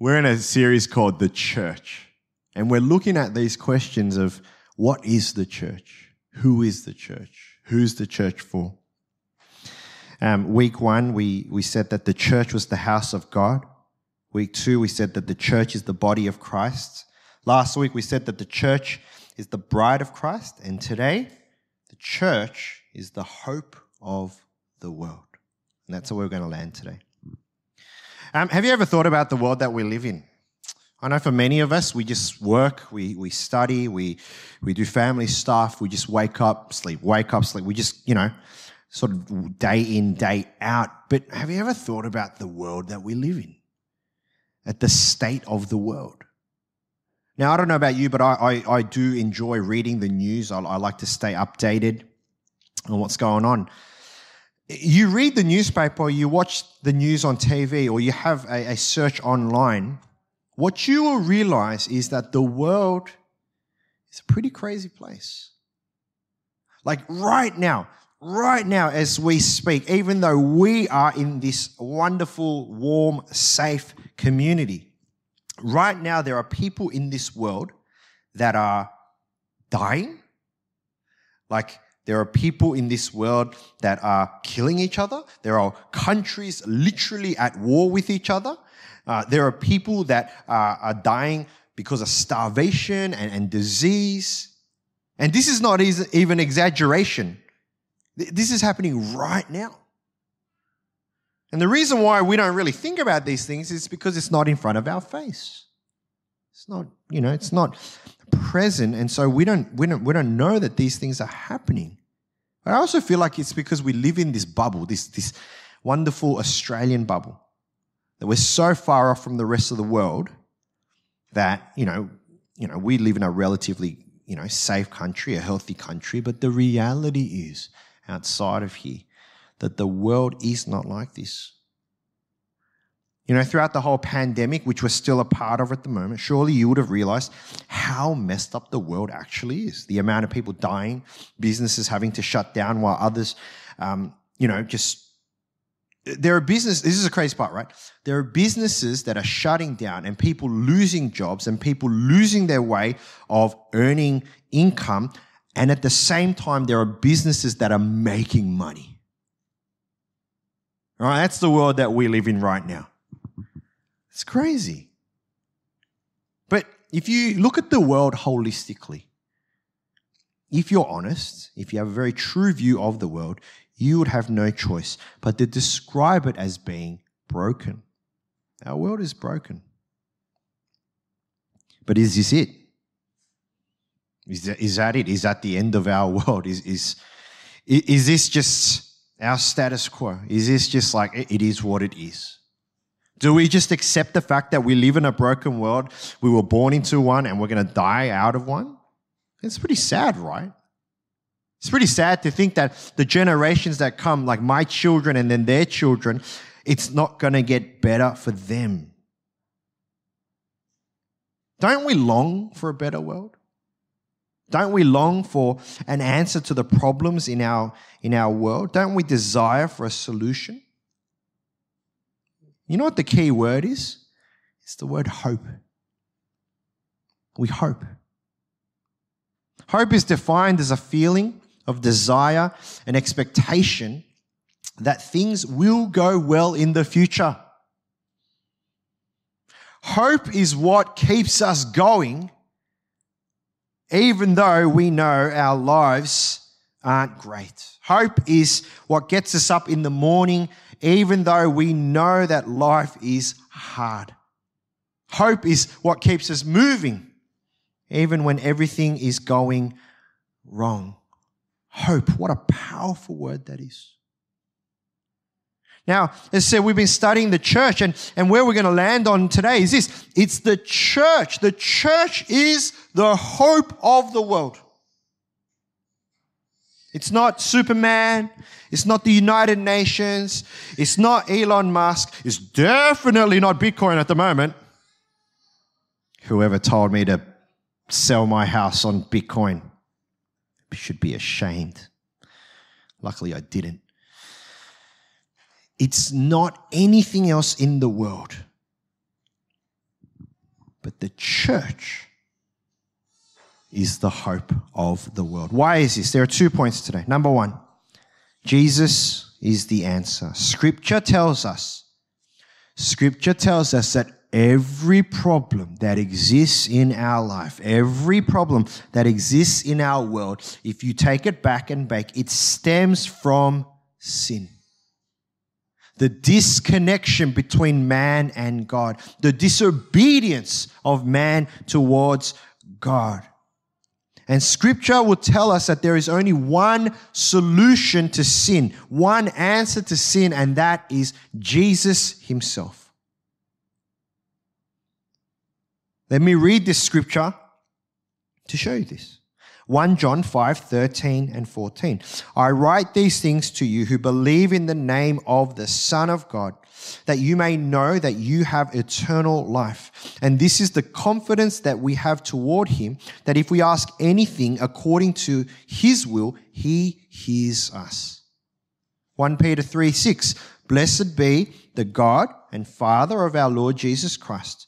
We're in a series called The Church, and we're looking at these questions of what is the church? Who is the church? Who's the church for? Um, week one, we, we said that the church was the house of God. Week two, we said that the church is the body of Christ. Last week, we said that the church is the bride of Christ. And today, the church is the hope of the world. And that's where we're going to land today. Um, have you ever thought about the world that we live in? I know for many of us, we just work, we, we study, we, we do family stuff, we just wake up, sleep, wake up, sleep. We just, you know, sort of day in, day out. But have you ever thought about the world that we live in? At the state of the world? Now, I don't know about you, but I, I, I do enjoy reading the news. I, I like to stay updated on what's going on you read the newspaper, you watch the news on TV, or you have a, a search online, what you will realize is that the world is a pretty crazy place. Like right now, right now, as we speak, even though we are in this wonderful, warm, safe community, right now there are people in this world that are dying. Like there are people in this world that are killing each other. There are countries literally at war with each other. Uh, there are people that are, are dying because of starvation and, and disease. And this is not even exaggeration. This is happening right now. And the reason why we don't really think about these things is because it's not in front of our face. It's not, you know, it's not present. And so we don't, we don't, we don't know that these things are happening. But I also feel like it's because we live in this bubble, this, this wonderful Australian bubble, that we're so far off from the rest of the world that, you know, you know, we live in a relatively, you know, safe country, a healthy country, but the reality is outside of here that the world is not like this. You know, throughout the whole pandemic, which we're still a part of at the moment, surely you would have realized how messed up the world actually is. The amount of people dying, businesses having to shut down while others, um, you know, just there are business this is a crazy part right? There are businesses that are shutting down and people losing jobs and people losing their way of earning income. And at the same time there are businesses that are making money. All right that's the world that we live in right now it's crazy. But if you look at the world holistically, if you're honest, if you have a very true view of the world, you would have no choice but to describe it as being broken. Our world is broken. But is this it? Is that, is that it? Is that the end of our world? Is, is, is this just our status quo? Is this just like it is what it is? Do we just accept the fact that we live in a broken world? We were born into one and we're going to die out of one? It's pretty sad, right? It's pretty sad to think that the generations that come, like my children and then their children, it's not going to get better for them. Don't we long for a better world? Don't we long for an answer to the problems in our, in our world? Don't we desire for a solution? You know what the key word is? It's the word hope. We hope. Hope is defined as a feeling of desire and expectation that things will go well in the future. Hope is what keeps us going, even though we know our lives aren't great. Hope is what gets us up in the morning even though we know that life is hard. Hope is what keeps us moving, even when everything is going wrong. Hope, what a powerful word that is. Now, as I said, we've been studying the church, and, and where we're going to land on today is this it's the church. The church is the hope of the world. It's not Superman. It's not the United Nations. It's not Elon Musk. It's definitely not Bitcoin at the moment. Whoever told me to sell my house on Bitcoin should be ashamed. Luckily, I didn't. It's not anything else in the world. But the church is the hope of the world. Why is this? There are two points today. Number one, Jesus is the answer. Scripture tells us, Scripture tells us that every problem that exists in our life, every problem that exists in our world, if you take it back and back, it stems from sin. The disconnection between man and God, the disobedience of man towards God. And scripture will tell us that there is only one solution to sin, one answer to sin, and that is Jesus himself. Let me read this scripture to show you this. 1 John 5, 13 and 14. I write these things to you who believe in the name of the Son of God, that you may know that you have eternal life. And this is the confidence that we have toward him, that if we ask anything according to his will, he hears us. 1 Peter 3, 6. Blessed be the God and Father of our Lord Jesus Christ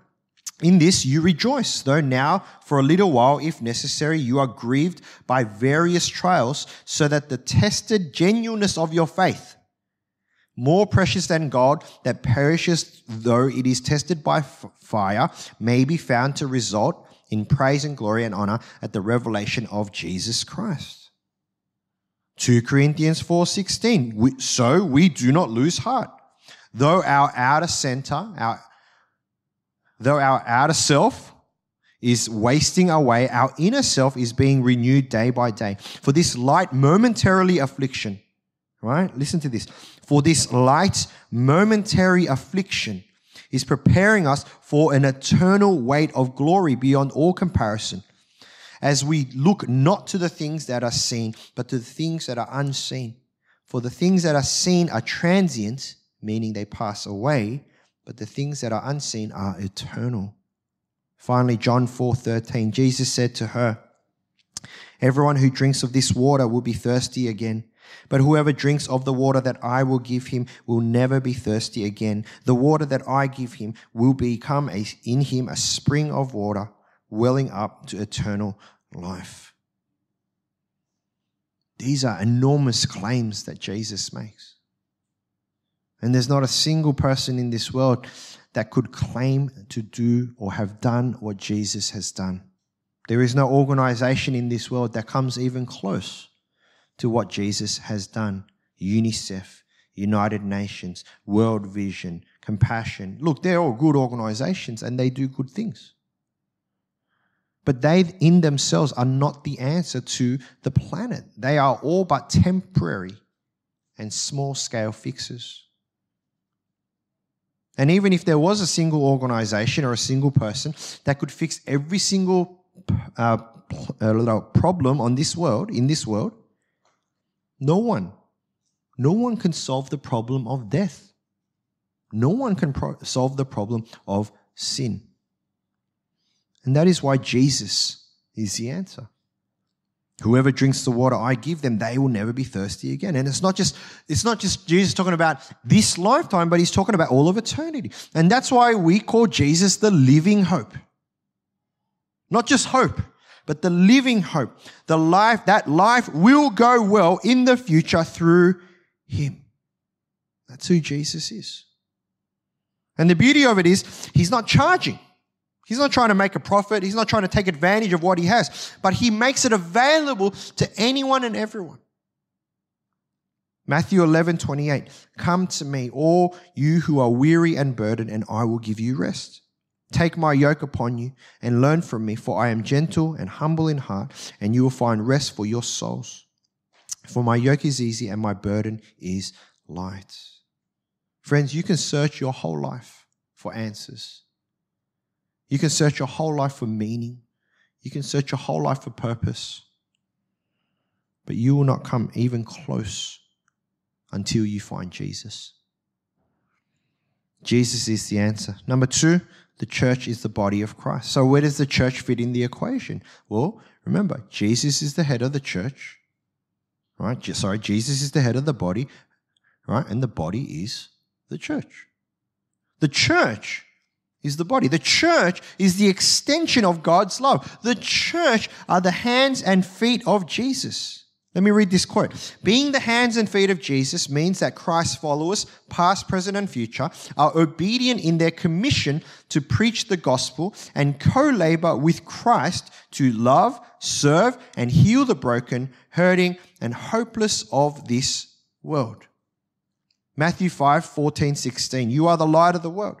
In this you rejoice, though now for a little while, if necessary, you are grieved by various trials, so that the tested genuineness of your faith, more precious than gold that perishes though it is tested by fire, may be found to result in praise and glory and honor at the revelation of Jesus Christ. 2 Corinthians 4:16 so we do not lose heart though our outer center our Though our outer self is wasting away, our inner self is being renewed day by day. For this light momentarily affliction, right? Listen to this. For this light momentary affliction is preparing us for an eternal weight of glory beyond all comparison. As we look not to the things that are seen, but to the things that are unseen. For the things that are seen are transient, meaning they pass away, but the things that are unseen are eternal. Finally, John 4:13, Jesus said to her, Everyone who drinks of this water will be thirsty again. But whoever drinks of the water that I will give him will never be thirsty again. The water that I give him will become a, in him a spring of water welling up to eternal life. These are enormous claims that Jesus makes. And there's not a single person in this world that could claim to do or have done what Jesus has done. There is no organization in this world that comes even close to what Jesus has done. UNICEF, United Nations, World Vision, Compassion. Look, they're all good organizations and they do good things. But they, in themselves, are not the answer to the planet. They are all but temporary and small scale fixes. And even if there was a single organization or a single person that could fix every single uh, uh problem on this world, in this world, no one, no one can solve the problem of death. No one can pro- solve the problem of sin. And that is why Jesus is the answer. Whoever drinks the water I give them, they will never be thirsty again. And it's not just, it's not just Jesus talking about this lifetime, but he's talking about all of eternity. And that's why we call Jesus the living hope. Not just hope, but the living hope. The life, that life will go well in the future through him. That's who Jesus is. And the beauty of it is, he's not charging. He's not trying to make a profit. He's not trying to take advantage of what he has, but he makes it available to anyone and everyone. Matthew 11, 28. Come to me, all you who are weary and burdened, and I will give you rest. Take my yoke upon you and learn from me, for I am gentle and humble in heart, and you will find rest for your souls. For my yoke is easy and my burden is light. Friends, you can search your whole life for answers. You can search your whole life for meaning. You can search your whole life for purpose. But you will not come even close until you find Jesus. Jesus is the answer. Number two, the church is the body of Christ. So, where does the church fit in the equation? Well, remember, Jesus is the head of the church, right? Sorry, Jesus is the head of the body, right? And the body is the church. The church is the body. The church is the extension of God's love. The church are the hands and feet of Jesus. Let me read this quote. Being the hands and feet of Jesus means that Christ's followers, past, present, and future, are obedient in their commission to preach the gospel and co labor with Christ to love, serve, and heal the broken, hurting, and hopeless of this world. Matthew 5 14, 16. You are the light of the world.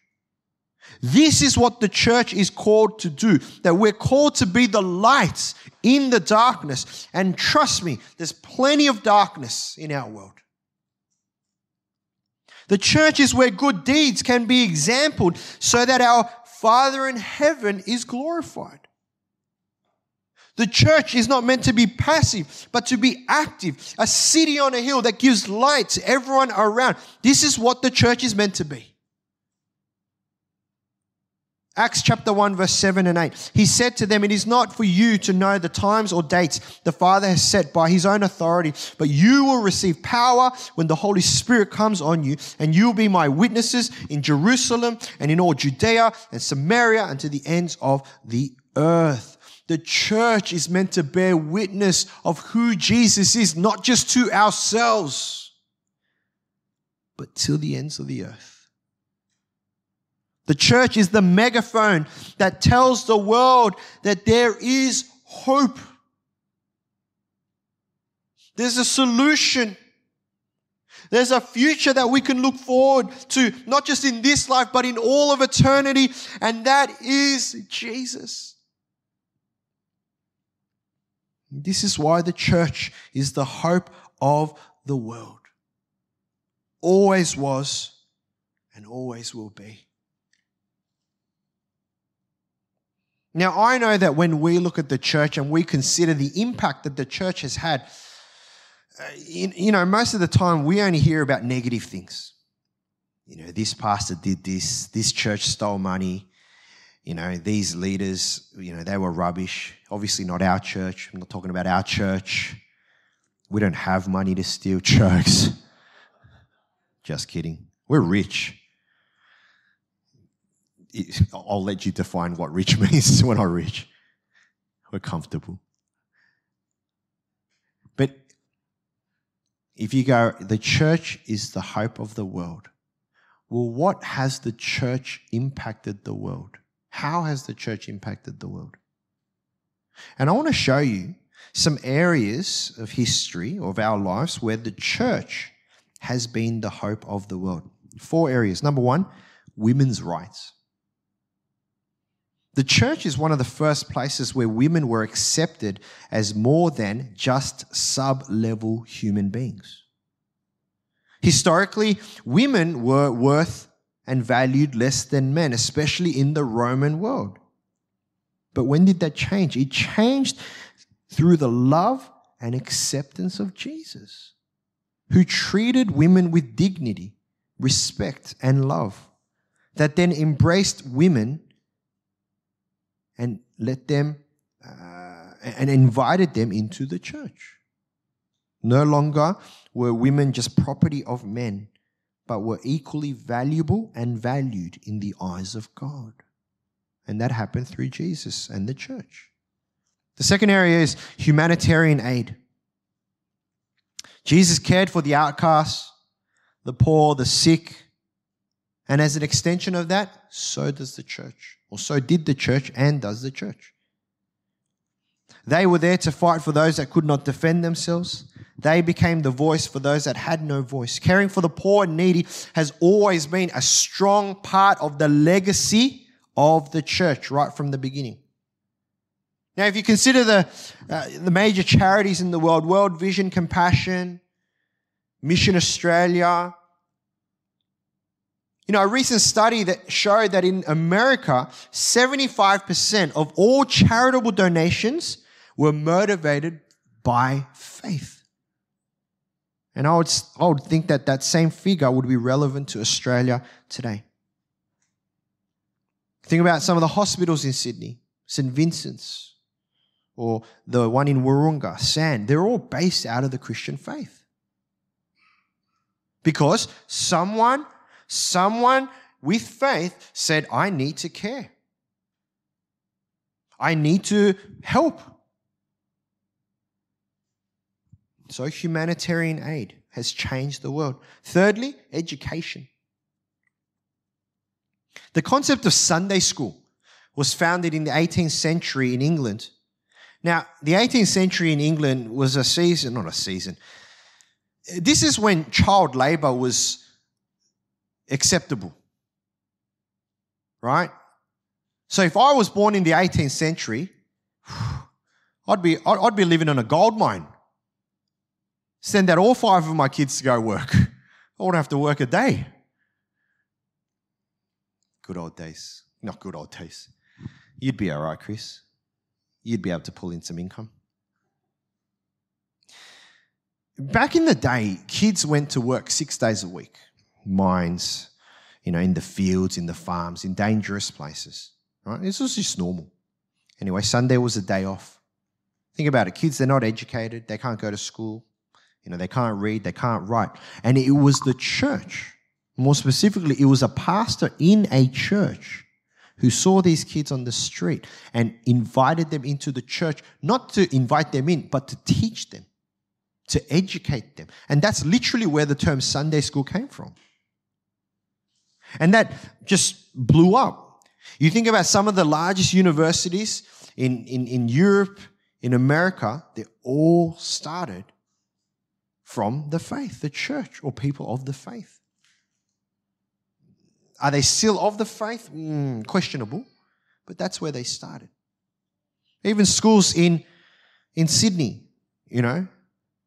This is what the church is called to do, that we're called to be the lights in the darkness. And trust me, there's plenty of darkness in our world. The church is where good deeds can be exampled so that our Father in heaven is glorified. The church is not meant to be passive, but to be active, a city on a hill that gives light to everyone around. This is what the church is meant to be. Acts chapter 1, verse 7 and 8. He said to them, It is not for you to know the times or dates the Father has set by his own authority, but you will receive power when the Holy Spirit comes on you, and you will be my witnesses in Jerusalem and in all Judea and Samaria and to the ends of the earth. The church is meant to bear witness of who Jesus is, not just to ourselves, but to the ends of the earth. The church is the megaphone that tells the world that there is hope. There's a solution. There's a future that we can look forward to, not just in this life, but in all of eternity, and that is Jesus. This is why the church is the hope of the world. Always was and always will be. Now, I know that when we look at the church and we consider the impact that the church has had, uh, you know, most of the time we only hear about negative things. You know, this pastor did this, this church stole money, you know, these leaders, you know, they were rubbish. Obviously, not our church. I'm not talking about our church. We don't have money to steal churches. Just kidding. We're rich. I'll let you define what rich means. We're not rich. We're comfortable. But if you go, the church is the hope of the world. Well, what has the church impacted the world? How has the church impacted the world? And I want to show you some areas of history of our lives where the church has been the hope of the world. Four areas. Number one, women's rights. The church is one of the first places where women were accepted as more than just sub level human beings. Historically, women were worth and valued less than men, especially in the Roman world. But when did that change? It changed through the love and acceptance of Jesus, who treated women with dignity, respect, and love, that then embraced women and let them uh, and invited them into the church. No longer were women just property of men, but were equally valuable and valued in the eyes of God. And that happened through Jesus and the church. The second area is humanitarian aid. Jesus cared for the outcasts, the poor, the sick, and as an extension of that, so does the church. Or so did the church and does the church. They were there to fight for those that could not defend themselves. They became the voice for those that had no voice. Caring for the poor and needy has always been a strong part of the legacy of the church right from the beginning. Now, if you consider the, uh, the major charities in the world World Vision, Compassion, Mission Australia, you know, a recent study that showed that in America, 75% of all charitable donations were motivated by faith. And I would, I would think that that same figure would be relevant to Australia today. Think about some of the hospitals in Sydney, St. Vincent's, or the one in Wahroonga, San. They're all based out of the Christian faith. Because someone Someone with faith said, I need to care. I need to help. So, humanitarian aid has changed the world. Thirdly, education. The concept of Sunday school was founded in the 18th century in England. Now, the 18th century in England was a season, not a season. This is when child labor was acceptable. Right? So if I was born in the 18th century, I'd be, I'd be living in a gold mine. Send out all five of my kids to go work. I wouldn't have to work a day. Good old days. Not good old days. You'd be all right, Chris. You'd be able to pull in some income. Back in the day, kids went to work six days a week mines, you know, in the fields, in the farms, in dangerous places. Right? This was just normal. Anyway, Sunday was a day off. Think about it. Kids, they're not educated. They can't go to school. You know, they can't read. They can't write. And it was the church. More specifically, it was a pastor in a church who saw these kids on the street and invited them into the church, not to invite them in, but to teach them, to educate them. And that's literally where the term Sunday school came from. And that just blew up. You think about some of the largest universities in, in, in Europe, in America, they all started from the faith, the church, or people of the faith. Are they still of the faith? Mm, questionable, but that's where they started. Even schools in, in Sydney, you know,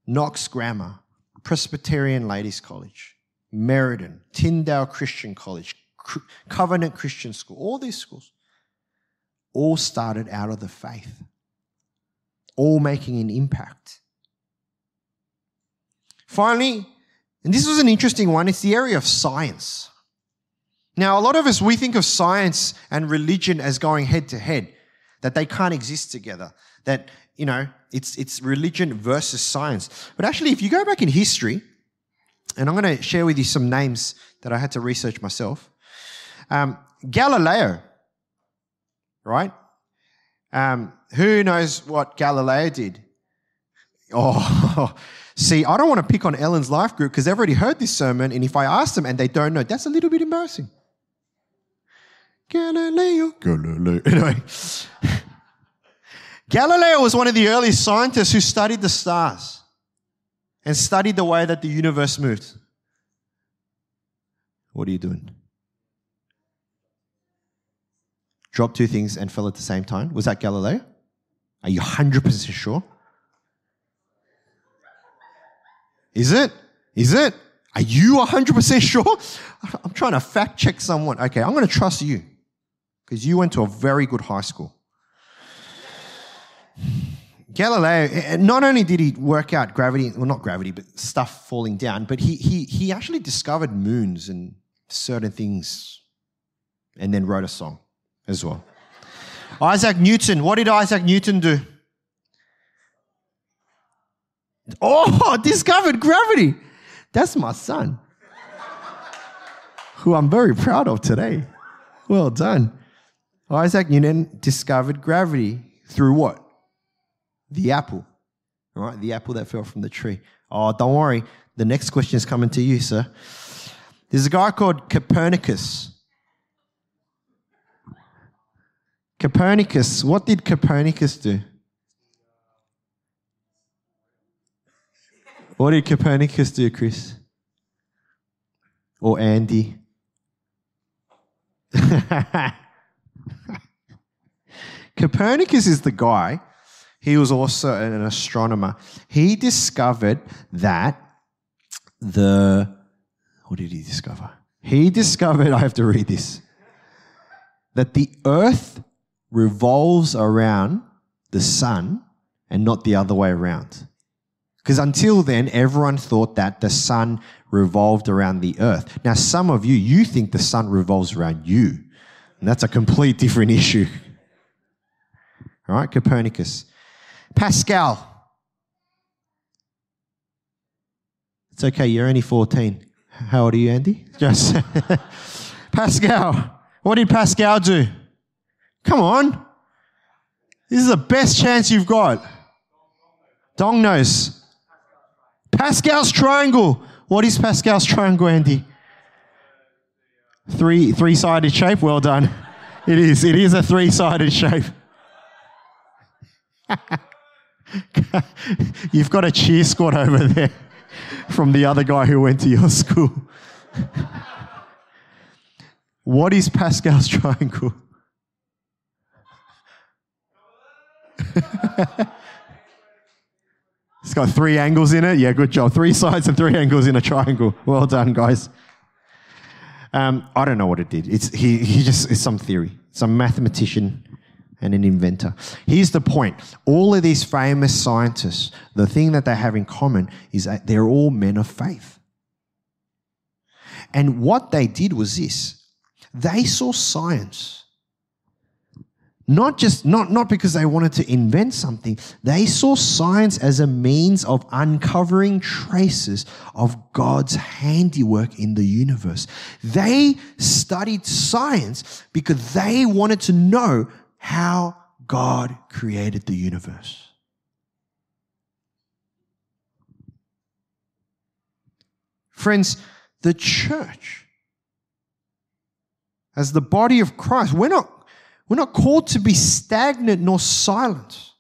Knox Grammar, Presbyterian Ladies College, Meriden, Tyndale Christian College, Covenant Christian School, all these schools, all started out of the faith, all making an impact. Finally, and this was an interesting one, it's the area of science. Now, a lot of us, we think of science and religion as going head to head, that they can't exist together, that, you know, it's, it's religion versus science. But actually, if you go back in history, and I'm going to share with you some names that I had to research myself. Um, Galileo, right? Um, who knows what Galileo did? Oh, see, I don't want to pick on Ellen's life group because they've already heard this sermon, and if I ask them and they don't know, that's a little bit embarrassing. Galileo, Galileo. Anyway, Galileo was one of the earliest scientists who studied the stars and studied the way that the universe moved. What are you doing? Drop two things and fell at the same time. Was that Galileo? Are you 100% sure? Is it? Is it? Are you 100% sure? I'm trying to fact check someone. Okay, I'm going to trust you because you went to a very good high school. Galileo, eh, eh, not only did he work out gravity, well, not gravity, but stuff falling down, but he, he, he actually discovered moons and certain things and then wrote a song as well. Isaac Newton, what did Isaac Newton do? Oh, discovered gravity. That's my son, who I'm very proud of today. Well done. Isaac Newton discovered gravity through what? The apple. right? the apple that fell from the tree. Oh, don't worry. The next question is coming to you, sir. There's a guy called Copernicus. Copernicus, what did Copernicus do? What did Copernicus do, Chris? Or Andy? Copernicus is the guy, he was also an astronomer. He discovered that the, what did he discover? He discovered, I have to read this, that the earth revolves around the sun and not the other way around. Because until then, everyone thought that the sun revolved around the earth. Now, some of you, you think the sun revolves around you. And that's a complete different issue. All right, Copernicus. Pascal. It's okay, you're only 14. How old are you, Andy? Just Pascal. What did Pascal do? Come on. This is the best chance you've got. Dong nose. Pascal's triangle. What is Pascal's triangle, Andy? Three three sided shape. Well done. It is. It is a three sided shape. You've got a cheer squad over there from the other guy who went to your school. what is Pascal's triangle? it's got three angles in it. Yeah, good job. Three sides and three angles in a triangle. Well done, guys. Um, I don't know what it did. It's he, he just it's some theory, some mathematician and an inventor. Here's the point all of these famous scientists, the thing that they have in common is that they're all men of faith. And what they did was this they saw science. Not just not, not because they wanted to invent something, they saw science as a means of uncovering traces of God's handiwork in the universe. They studied science because they wanted to know how God created the universe. Friends, the church, as the body of Christ, we're not, we're not called to be stagnant nor silent.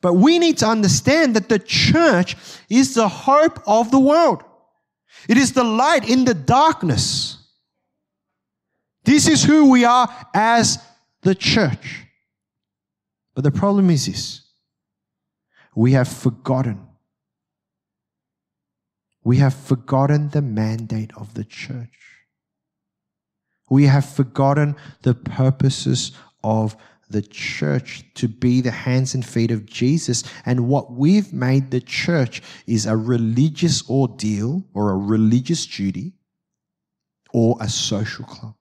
But we need to understand that the church is the hope of the world. It is the light in the darkness. This is who we are as the church. But the problem is this we have forgotten. We have forgotten the mandate of the church. We have forgotten the purposes of the church to be the hands and feet of Jesus. And what we've made the church is a religious ordeal or a religious duty or a social club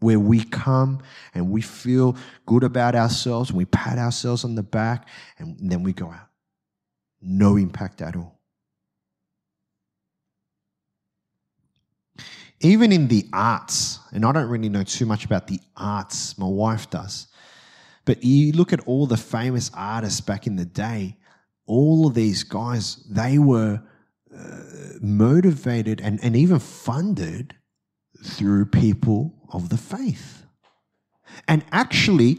where we come and we feel good about ourselves and we pat ourselves on the back and then we go out. No impact at all. Even in the arts, and I don't really know too much about the arts, my wife does, but you look at all the famous artists back in the day, all of these guys, they were uh, motivated and, and even funded through people of the faith. And actually,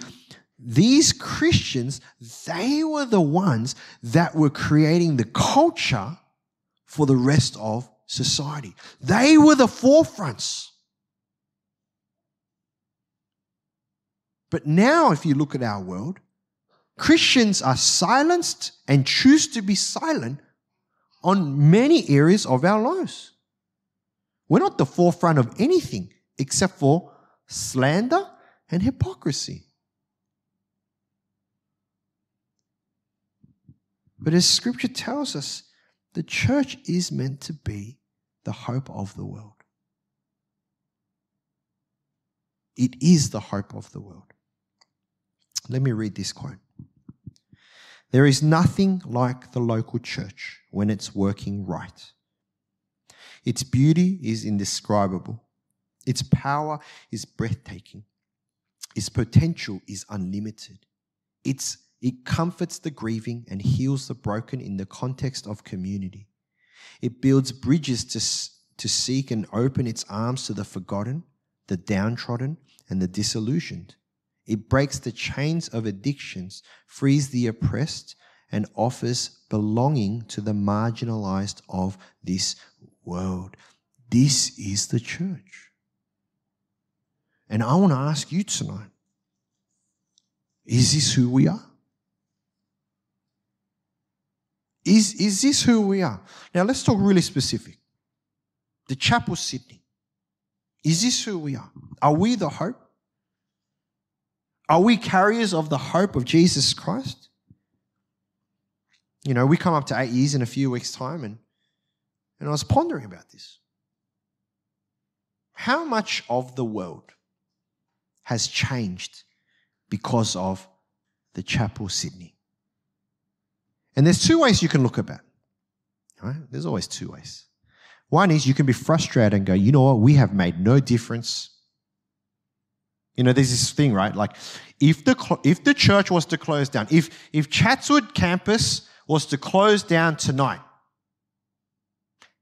these Christians, they were the ones that were creating the culture for the rest of society. They were the forefronts. But now, if you look at our world, Christians are silenced and choose to be silent on many areas of our lives. We're not the forefront of anything except for slander and hypocrisy. But as scripture tells us, the church is meant to be the hope of the world. It is the hope of the world. Let me read this quote. There is nothing like the local church when it's working right. Its beauty is indescribable. Its power is breathtaking. Its potential is unlimited. It's, it comforts the grieving and heals the broken in the context of community. It builds bridges to, to seek and open its arms to the forgotten, the downtrodden, and the disillusioned. It breaks the chains of addictions, frees the oppressed, and offers belonging to the marginalized of this world. This is the church. And I want to ask you tonight Is this who we are? Is, is this who we are? Now let's talk really specific. The Chapel Sydney. Is this who we are? Are we the hope? Are we carriers of the hope of Jesus Christ? You know, we come up to eight years in a few weeks' time, and, and I was pondering about this. How much of the world has changed because of the Chapel Sydney? And there's two ways you can look at that. Right? There's always two ways. One is you can be frustrated and go, you know what, we have made no difference. You know, there's this thing, right? Like, if the if the church was to close down, if if Chatswood campus was to close down tonight,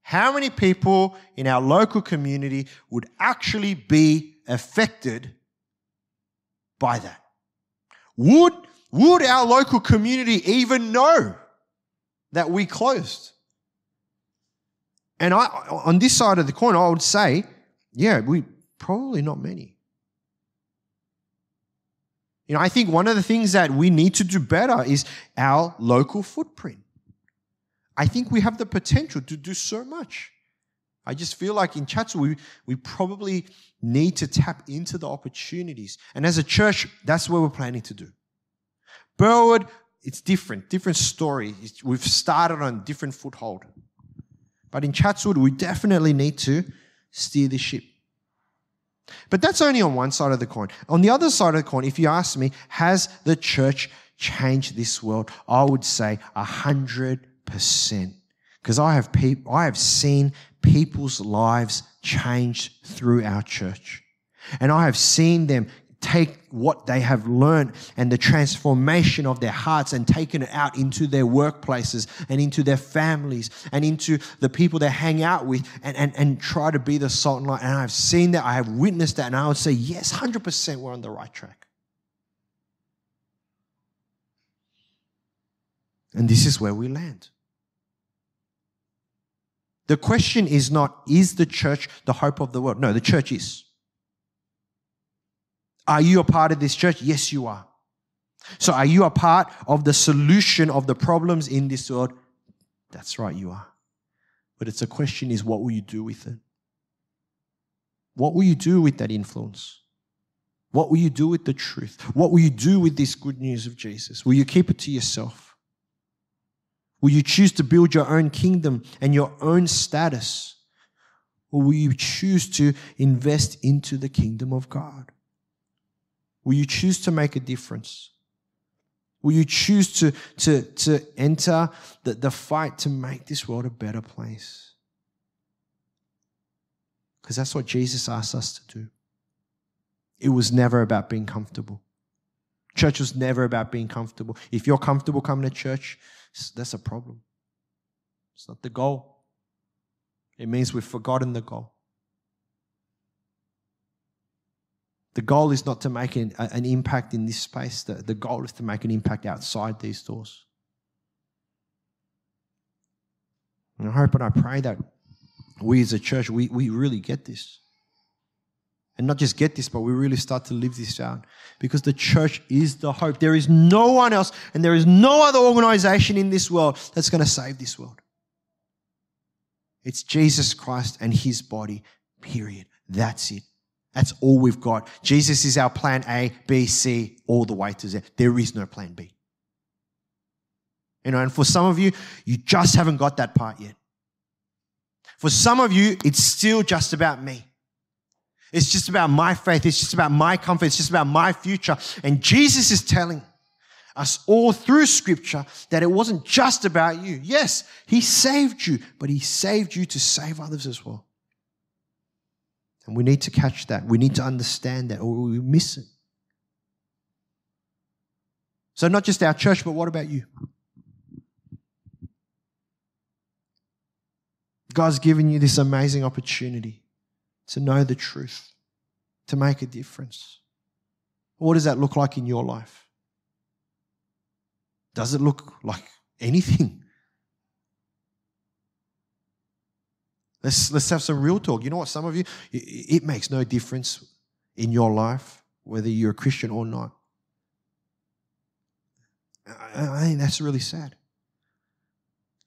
how many people in our local community would actually be affected by that? Would would our local community even know that we closed? And I, on this side of the coin, I would say, yeah, we probably not many. You know, I think one of the things that we need to do better is our local footprint. I think we have the potential to do so much. I just feel like in Chatswood, we, we probably need to tap into the opportunities. And as a church, that's what we're planning to do. Burwood, it's different, different story. We've started on a different foothold. But in Chatswood, we definitely need to steer the ship. But that's only on one side of the coin. On the other side of the coin, if you ask me, has the church changed this world? I would say a hundred percent. Because I have people, I have seen people's lives change through our church. And I have seen them take what they have learned and the transformation of their hearts and taken it out into their workplaces and into their families and into the people they hang out with and, and, and try to be the salt and light. And I've seen that, I have witnessed that, and I would say, yes, 100% we're on the right track. And this is where we land. The question is not, is the church the hope of the world? No, the church is. Are you a part of this church? Yes, you are. So, are you a part of the solution of the problems in this world? That's right, you are. But it's a question is what will you do with it? What will you do with that influence? What will you do with the truth? What will you do with this good news of Jesus? Will you keep it to yourself? Will you choose to build your own kingdom and your own status? Or will you choose to invest into the kingdom of God? Will you choose to make a difference? Will you choose to, to, to enter the, the fight to make this world a better place? Because that's what Jesus asked us to do. It was never about being comfortable. Church was never about being comfortable. If you're comfortable coming to church, that's a problem. It's not the goal. It means we've forgotten the goal. The goal is not to make an, an impact in this space, the, the goal is to make an impact outside these doors. And I hope and I pray that we as a church, we, we really get this. And not just get this, but we really start to live this out. Because the church is the hope. There is no one else and there is no other organization in this world that's going to save this world. It's Jesus Christ and his body, period. That's it. That's all we've got. Jesus is our plan A, B, C, all the way to Z. There is no plan B. You know, and for some of you, you just haven't got that part yet. For some of you, it's still just about me. It's just about my faith. It's just about my comfort. It's just about my future. And Jesus is telling us all through scripture that it wasn't just about you. Yes, he saved you, but he saved you to save others as well. And we need to catch that. We need to understand that, or we miss it. So, not just our church, but what about you? God's given you this amazing opportunity to know the truth, to make a difference. What does that look like in your life? Does it look like anything? Let's, let's have some real talk. You know what? Some of you, it makes no difference in your life whether you're a Christian or not. I think that's really sad.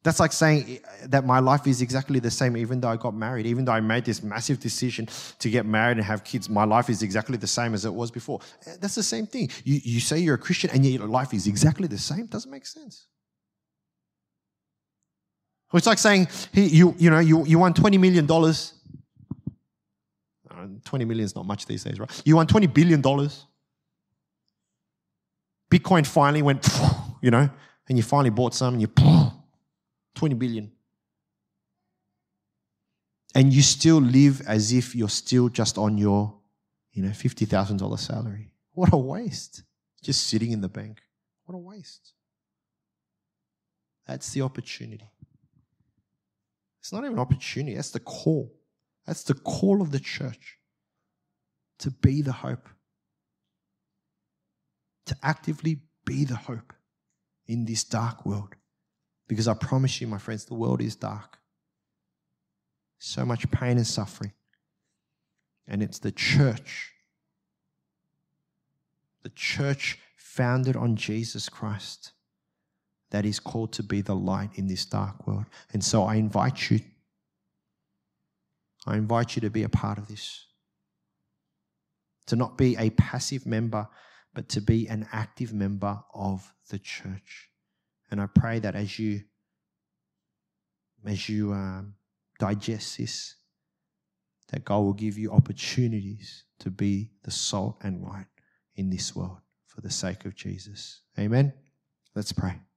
That's like saying that my life is exactly the same, even though I got married, even though I made this massive decision to get married and have kids. My life is exactly the same as it was before. That's the same thing. You, you say you're a Christian and yet your life is exactly the same. Doesn't make sense. It's like saying you, you know, you, you won $20 million. Uh, 20 million is not much these days, right? You won $20 billion. Bitcoin finally went, you know, and you finally bought some and you 20 billion. And you still live as if you're still just on your, you know, $50,000 salary. What a waste. Just sitting in the bank. What a waste. That's the opportunity. It's not even opportunity, that's the call. That's the call of the church to be the hope, to actively be the hope in this dark world. Because I promise you, my friends, the world is dark. So much pain and suffering. And it's the church, the church founded on Jesus Christ, that is called to be the light in this dark world. And so I invite you, I invite you to be a part of this. To not be a passive member, but to be an active member of the church. And I pray that as you as you um, digest this, that God will give you opportunities to be the salt and light in this world for the sake of Jesus. Amen. Let's pray.